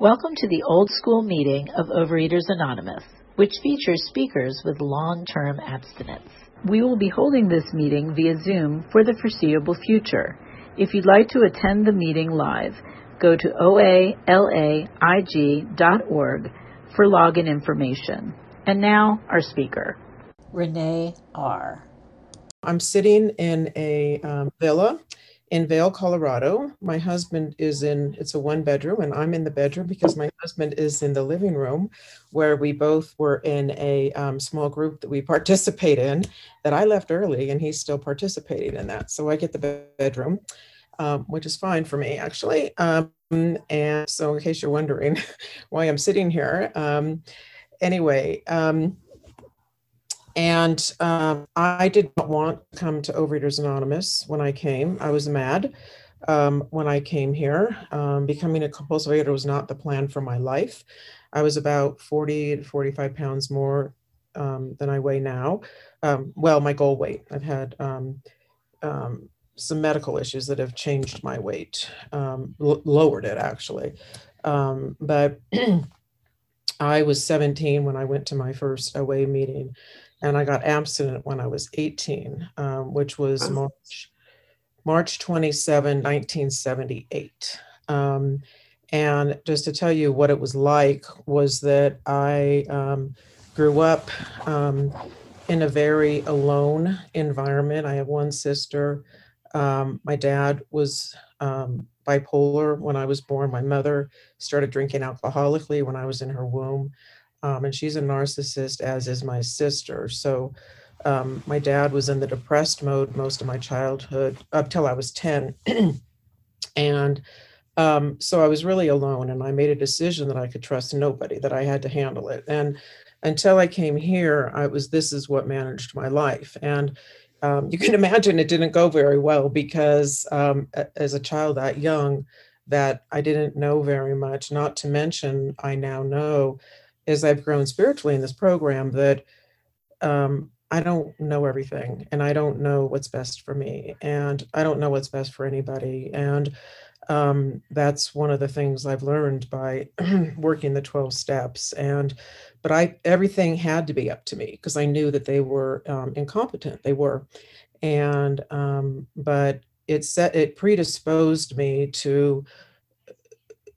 Welcome to the old school meeting of Overeaters Anonymous, which features speakers with long term abstinence. We will be holding this meeting via Zoom for the foreseeable future. If you'd like to attend the meeting live, go to oalaig.org for login information. And now, our speaker, Renee R. I'm sitting in a um, villa in Vail, Colorado. My husband is in, it's a one bedroom, and I'm in the bedroom because my husband is in the living room where we both were in a um, small group that we participate in that I left early and he's still participating in that. So I get the bedroom, um, which is fine for me actually. Um, and so, in case you're wondering why I'm sitting here, um, anyway, um, and um, I did not want to come to Overeaters Anonymous when I came. I was mad um, when I came here. Um, becoming a compulsive eater was not the plan for my life. I was about 40 to 45 pounds more um, than I weigh now. Um, well, my goal weight. I've had um, some medical issues that have changed my weight, l- lowered it actually. but I was 17 when I went to my first OA meeting and I got abstinent when I was 18, um, which was March March 27, 1978. Um, and just to tell you what it was like was that I um, grew up um, in a very alone environment. I have one sister. Um, my dad was um, bipolar when I was born. My mother started drinking alcoholically when I was in her womb um, and she's a narcissist, as is my sister. So um, my dad was in the depressed mode most of my childhood up till I was 10. and um, so I was really alone, and I made a decision that I could trust nobody, that I had to handle it. And until I came here, I was this is what managed my life. And um, you can imagine it didn't go very well because um, as a child that young, that I didn't know very much. Not to mention, I now know as I've grown spiritually in this program that um, I don't know everything and I don't know what's best for me and I don't know what's best for anybody. And um, that's one of the things I've learned by working the 12 steps. And, but I, everything had to be up to me because I knew that they were um, incompetent. They were. And, um, but it set, it predisposed me to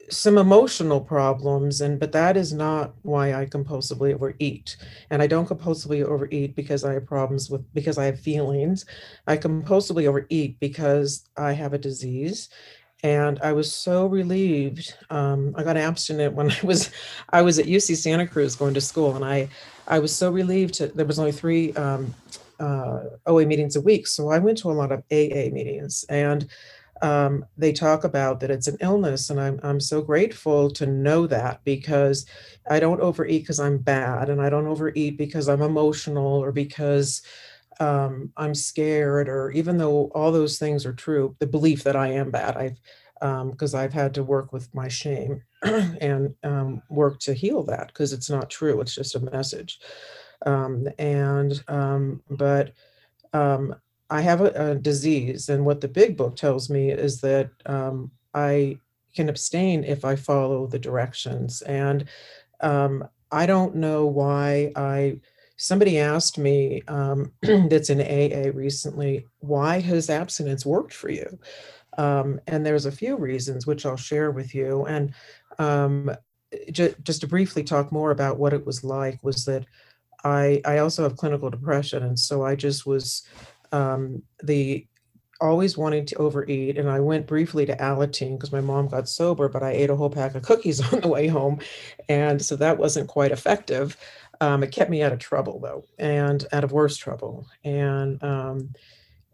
some emotional problems and but that is not why i compulsively overeat. And i don't compulsively overeat because i have problems with because i have feelings. I compulsively overeat because i have a disease. And i was so relieved um, i got abstinent when i was i was at uc santa cruz going to school and i i was so relieved to, there was only three um, uh, oa meetings a week. So i went to a lot of aa meetings and um, they talk about that it's an illness. And I'm, I'm so grateful to know that because I don't overeat because I'm bad and I don't overeat because I'm emotional or because um, I'm scared or even though all those things are true, the belief that I am bad, I've because um, I've had to work with my shame and um, work to heal that because it's not true. It's just a message. Um, and um, but I have a, a, disease, and what the big book tells me is that um, I can abstain if I follow the directions. And um, I don't know why I. Somebody asked me um, that's in AA recently, why has abstinence worked for you? Um, and there's a few reasons which I'll share with you. And um, just to briefly talk more about what it was like was that I I also have clinical depression, and so I just was um, the always wanting to overeat. And I went briefly to Alateen because my mom got sober, but I ate a whole pack of cookies on the way home. And so that wasn't quite effective. Um, it kept me out of trouble though, and out of worse trouble. And, um,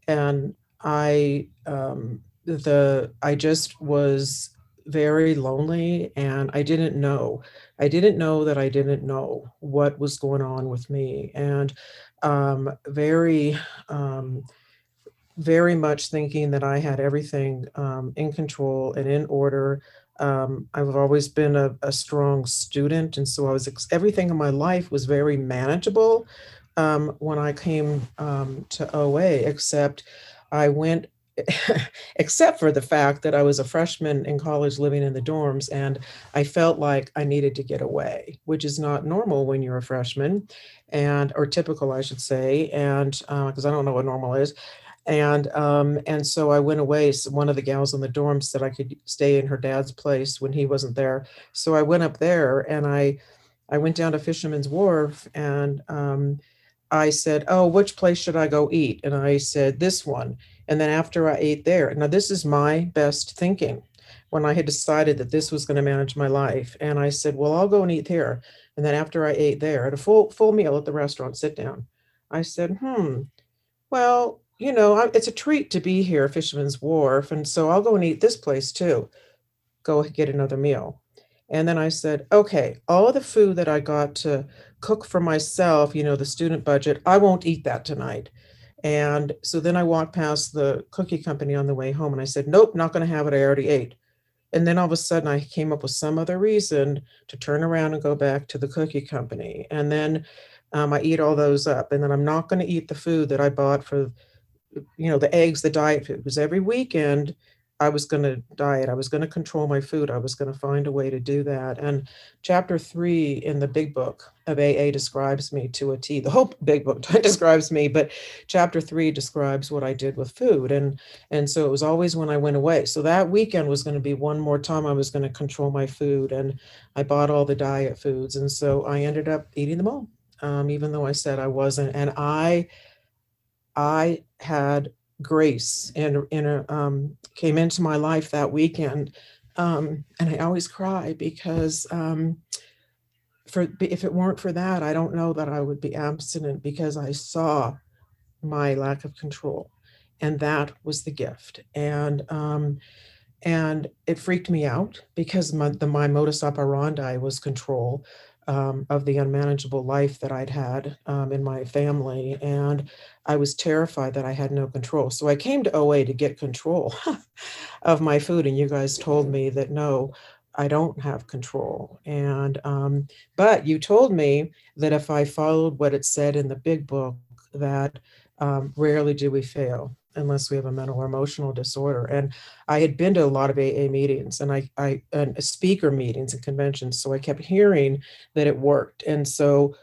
and I, um, the, I just was very lonely and I didn't know. I didn't know that I didn't know what was going on with me. And um, very, um, very much thinking that I had everything um, in control and in order. Um, I've always been a, a, strong student, and so I was ex- everything in my life was very manageable um, when I came um, to OA. Except I went except for the fact that I was a freshman in college living in the dorms and I felt like I needed to get away, which is not normal when you're a freshman and or typical, I should say, and because uh, I don't know what normal is. And um, and so I went away. So one of the gals in the dorm said I could stay in her dad's place when he wasn't there. So I went up there and I I went down to Fisherman's Wharf and um, I said, "Oh, which place should I go eat?" And I said, "This one." And then after I ate there, now this is my best thinking when I had decided that this was going to manage my life. And I said, well, I'll go and eat there. And then after I ate there at a full full meal at the restaurant, sit down, I said, hmm, well, you know, it's a treat to be here, Fisherman's Wharf. And so I'll go and eat this place too. Go get another meal. And then I said, okay, all the food that I got to cook for myself, you know, the student budget, I won't eat that tonight. And so then I walked past the cookie company on the way home and I said, Nope, not going to have it. I already ate. And then all of a sudden I came up with some other reason to turn around and go back to the cookie company. And then um, I eat all those up. And then I'm not going to eat the food that I bought for, you know, the eggs, the diet food. Because every weekend I was going to diet. I was going to control my food. I was going to find a way to do that. And chapter three in the big book of AA describes me to a T. The whole big book describes me, but chapter three describes what I did with food. And and so it was always when I went away. So that weekend was going to be one more time I was going to control my food. And I bought all the diet foods. And so I ended up eating them all, um, even though I said I wasn't. And I I had grace and, and um, came into my life that weekend. Um, and I always cry because um, for if it weren't for that, I don't know that I would be abstinent because I saw my lack of control, and that was the gift. And um, and it freaked me out because my, the, my modus operandi was control um, of the unmanageable life that I'd had um, in my family. And I was terrified that I had no control. So I came to OA to get control of my food. And you guys told me that no, I don't have control. And, um, but you told me that if I followed what it said in the big book, that um, rarely do we fail unless we have a mental or emotional disorder. And I had been to a lot of AA meetings and I, I and speaker meetings and conventions. So I kept hearing that it worked. And so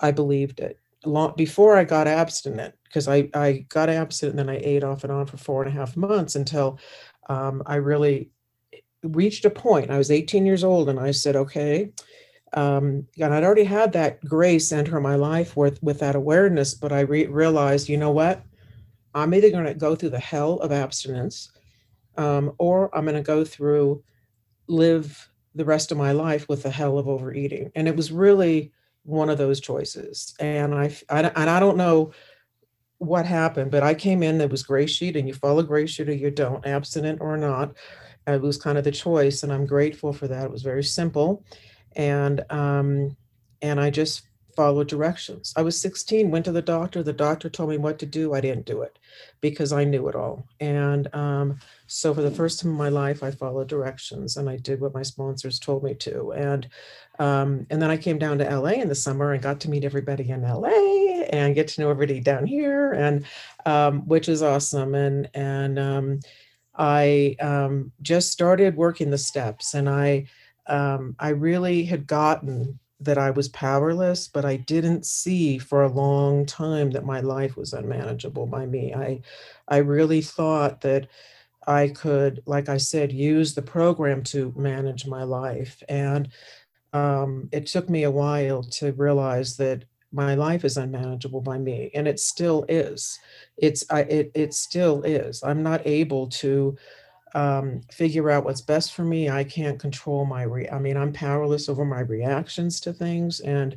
I believed it. Long before I got abstinent, because I, I got abstinent and then I ate off and on for four and a half months until um, I really reached a point. I was 18 years old and I said, okay, um, and I'd already had that grace enter my life with, with that awareness, but I re- realized, you know what? I'm either going to go through the hell of abstinence um, or I'm going to go through, live the rest of my life with the hell of overeating. And it was really one of those choices. And I, I, and I don't know what happened, but I came in, it was gray sheet and you follow gray sheet or you don't, abstinent or not. It was kind of the choice. And I'm grateful for that. It was very simple. And, um, and I just follow directions. I was 16, went to the doctor. The doctor told me what to do. I didn't do it because I knew it all. And um, so for the first time in my life, I followed directions and I did what my sponsors told me to. And um, and then I came down to LA in the summer and got to meet everybody in LA and get to know everybody down here, and um, which is awesome. And and um, I um, just started working the steps, and I um, I really had gotten that I was powerless, but I didn't see for a long time that my life was unmanageable by me. I I really thought that I could, like I said, use the program to manage my life. And um, it took me a while to realize that my life is unmanageable by me, and it still is. It's I it it still is. I'm not able to um, figure out what's best for me. I can't control my re- I mean, I'm powerless over my reactions to things, and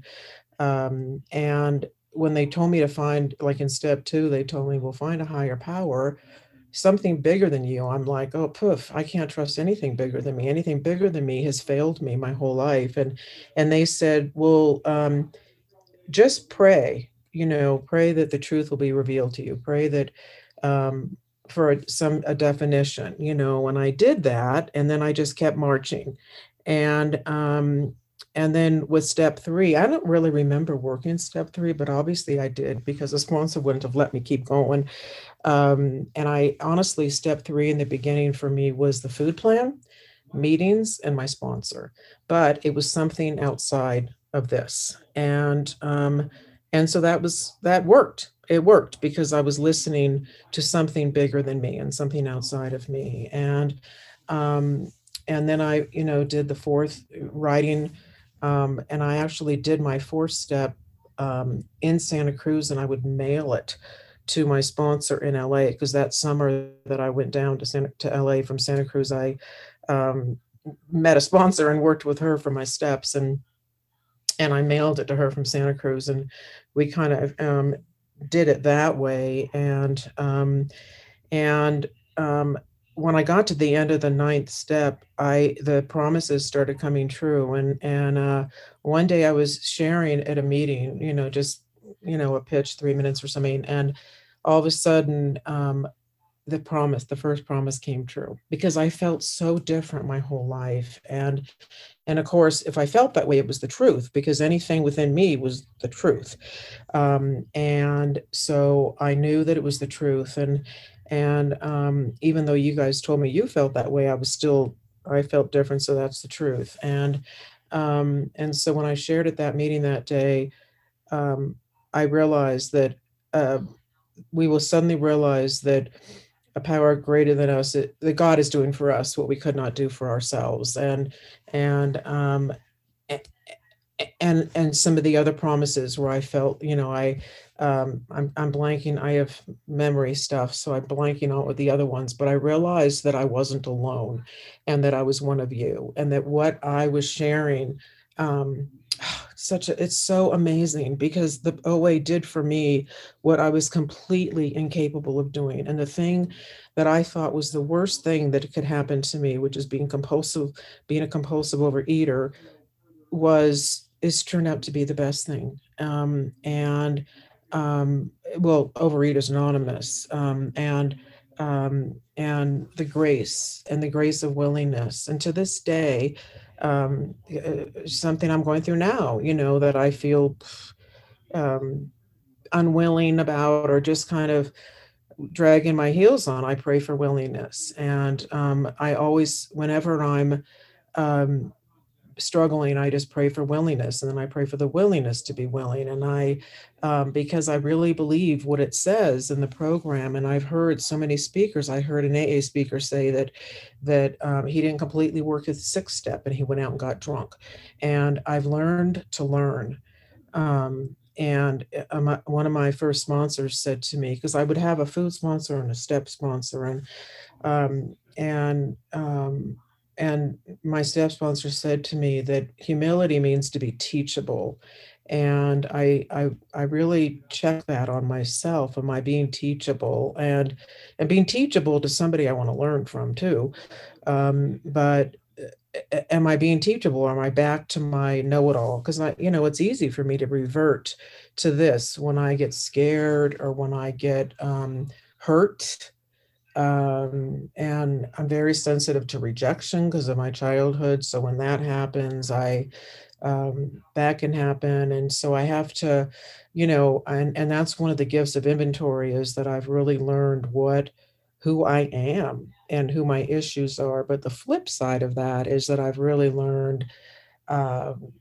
um, and when they told me to find, like in step two, they told me, "We'll find a higher power." something bigger than you i'm like oh poof i can't trust anything bigger than me anything bigger than me has failed me my whole life and and they said well um, just pray you know pray that the truth will be revealed to you pray that um, for some a definition you know when i did that and then i just kept marching and um and then with step three i don't really remember working step three but obviously i did because the sponsor wouldn't have let me keep going Um, and I honestly, step three in the beginning for me was the food plan, meetings, and my sponsor. But it was something outside of this, and um, and so that was that worked. It worked because I was listening to something bigger than me and something outside of me, and um, and then I, you know, did the fourth writing, um, and I actually did my fourth step um, in Santa Cruz, and I would mail it to my sponsor in LA because that summer that I went down to Santa, to LA from Santa Cruz, I um, met a sponsor and worked with her for my steps, and and I mailed it to her from Santa Cruz, and we kind of um, did it that way, and um, and um, when I got to the end of the ninth step, I the promises started coming true, and and uh, one day I was sharing at a meeting, you know, just you know a pitch, three minutes or something, and all of a sudden, um, the promise, the first promise came true because I felt so different my whole life, and and of course, if I felt that way, it was the truth because anything within me was the truth, um, and so I knew that it was the truth, and and um, even though you guys told me you felt that way, I was still, I felt different. So that's the truth. And, um, and so when I shared at that meeting that day, um, I realized that uh, we will suddenly realize that a power greater than us, that God is doing for us what we could not do for ourselves. And, and, um, and and some of the other promises where I felt, you know, I um, I'm I'm blanking. I have memory stuff, so I'm blanking out with the other ones. But I realized that I wasn't alone, and that I was one of you, and that what I was sharing, um, such a it's so amazing because the OA did for me what I was completely incapable of doing, and the thing that I thought was the worst thing that could happen to me, which is being compulsive, being a compulsive overeater, was is turned out to be the best thing. Um, and um, well, Overeaters Anonymous, um, and um, and the grace and the grace of willingness. And to this day, um, uh, something I'm going through now, you know, that I feel um, unwilling about or just kind of dragging my heels on. I pray for willingness, and um, I always, whenever I'm um, struggling, I just pray for willingness, and then I pray for the willingness to be willing. And I, um, because I really believe what it says in the program, and I've heard so many speakers. I heard an AA speaker say that that um, he didn't completely work his sixth step, and he went out and got drunk. And I've learned to learn. Um, and uh, one of my first sponsors said to me, because I would have a food sponsor and a step sponsor, and um, and um, and my step sponsor said to me that humility means to be teachable. And I, I i really check that on myself. Am i being teachable? And and being teachable to somebody i want to learn from too. Um, but am i being teachable? Or am i back to my know-it-all? Because i you know it's easy for me to revert to this when i get scared or when i get um, hurt um, and I'm very sensitive to rejection because of my childhood. So when that happens, I um, that can happen, and so I have to, you know, and and that's one of the gifts of inventory is that I've really learned what who I am and who my issues are. But the flip side of that is that I've really learned. Um,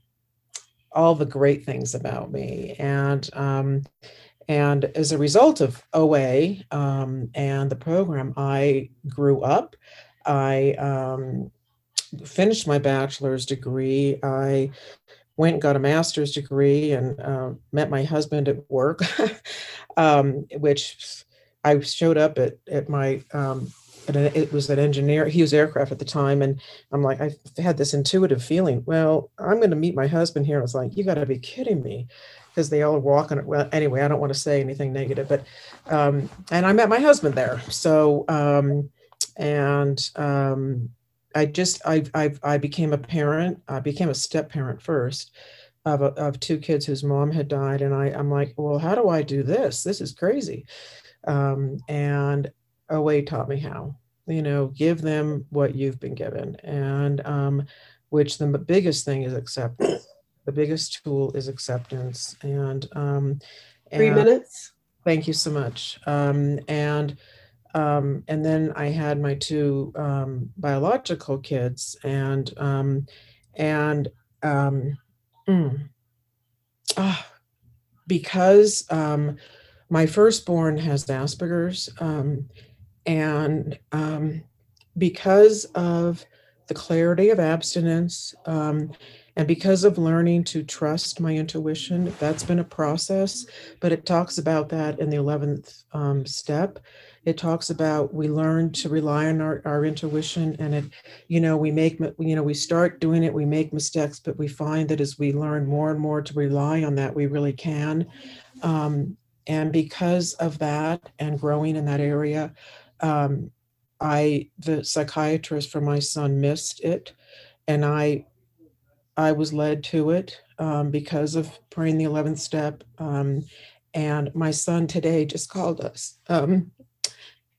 all the great things about me and um, and as a result of OA um, and the program, I grew up. I um, finished my bachelor's degree. I went and got a master's degree and uh, met my husband at work, um, which I showed up at, at my, um, it was an engineer, Hughes Aircraft at the time. And I'm like, I had this intuitive feeling, well, I'm going to meet my husband here. I was like, you got to be kidding me because they all walk on it. Well, anyway, I don't want to say anything negative, but um, and I met my husband there. So um, and um, I just I, I I became a parent. I became a step parent first of a, of two kids whose mom had died, and I I'm like, well, how do I do this? This is crazy. Um, and OA taught me how. You know, give them what you've been given, and um, which the biggest thing is acceptance the biggest tool is acceptance and um three minutes Thank you so much. Um, and um, and then I had my two um, biological kids, and um, and um, mm, ah, because um, my firstborn has Asperger's, um, and um, because of the clarity of abstinence, um, and because of learning to trust my intuition, that's been a process. But it talks about that in the 11th um, step. It talks about we learn to rely on our, our intuition and it, you know, we make, you know, we start doing it, we make mistakes, but we find that as we learn more and more to rely on that, we really can. Um, and because of that and growing in that area, um, I, the psychiatrist for my son missed it. And I I was led to it um, because of praying the 11th step. Um, and my son today just called us um,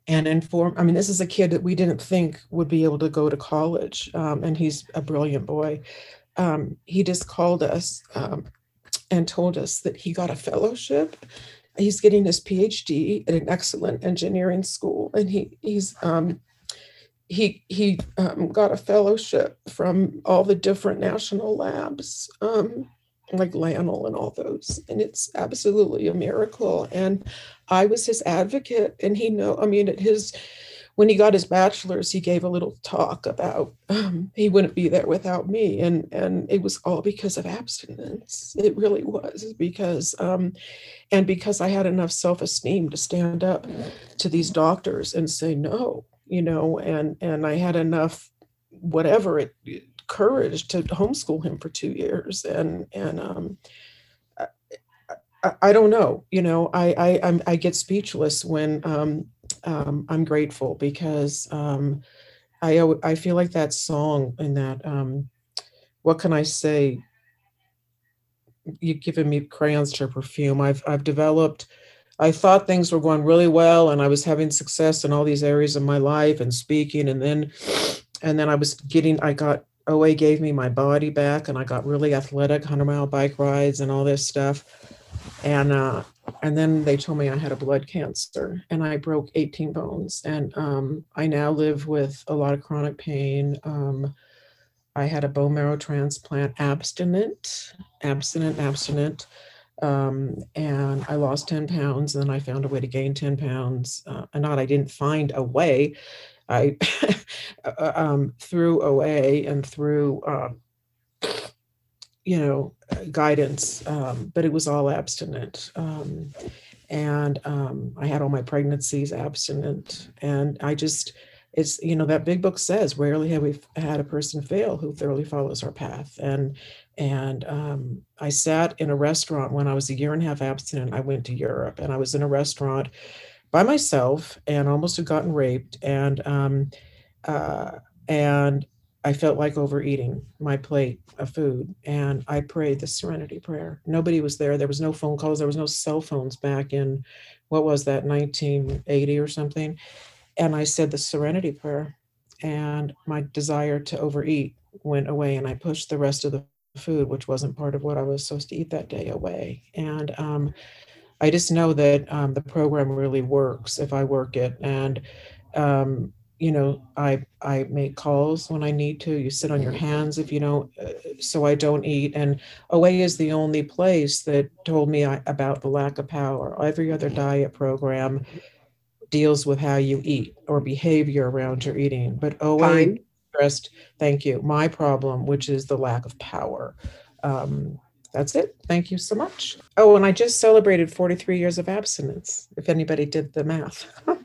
and informed. I mean, this is a kid that we didn't think would be able to go to college, um, and he's a brilliant boy. Um, he just called us um, and told us that he got a fellowship. He's getting his PhD at an excellent engineering school, and he he's he he um, got a fellowship from all the different national labs, um, like LANL and all those, and it's absolutely a miracle. And I was his advocate, and he know. I mean, at his when he got his bachelor's, he gave a little talk about um, he wouldn't be there without me, and and it was all because of abstinence. It really was because, um, and because I had enough self esteem to stand up to these doctors and say no you know, and and I had enough whatever it courage to homeschool him for two years, and and um, I, I don't know, you know, I I I'm, I get speechless when um, um, I'm grateful because um, I I feel like that song in that um, what can I say? You've given me crayons to perfume. I've I've developed I thought things were going really well and I was having success in all these areas of my life and speaking and then and then I was getting I got OA gave me my body back and I got really athletic 100 mile bike rides and all this stuff. And uh and then they told me I had a blood cancer and I broke 18 bones. And um I now live with a lot of chronic pain. Um I had a bone marrow transplant abstinent abstinent abstinent um, and I lost 10 pounds. And then I found a way to gain 10 pounds. Uh, and not I didn't find a way. I uh, um, through OA and through uh, you know guidance, um, but it was all abstinent. Um, and um, I had all my pregnancies abstinent, and I just it's you know that big book says rarely have we had a person fail who thoroughly follows our path. And and um, i sat in a restaurant when i was a year and a half abstinent i went to europe and i was in a restaurant by myself and almost had gotten raped and um, uh, and i felt like overeating my plate of food and i prayed the serenity prayer. Nobody was there. There was no phone calls. There was no cell phones back in what was that 1980 or something and I said the serenity prayer, and my desire to overeat went away, and I pushed the rest of the food, which wasn't part of what I was supposed to eat that day, away. And um, I just know that um, the program really works if I work it, and um, you know, I I make calls when I need to. You sit on your hands if you don't, uh, so I don't eat. And OA is the only place that told me I, about the lack of power. Every other diet program deals with how you eat or behavior around your eating. But OA addressed, thank you, my problem, which is the lack of power. Um, that's it. Thank you so much. Oh, and I just celebrated 43 years of abstinence, if anybody did the math.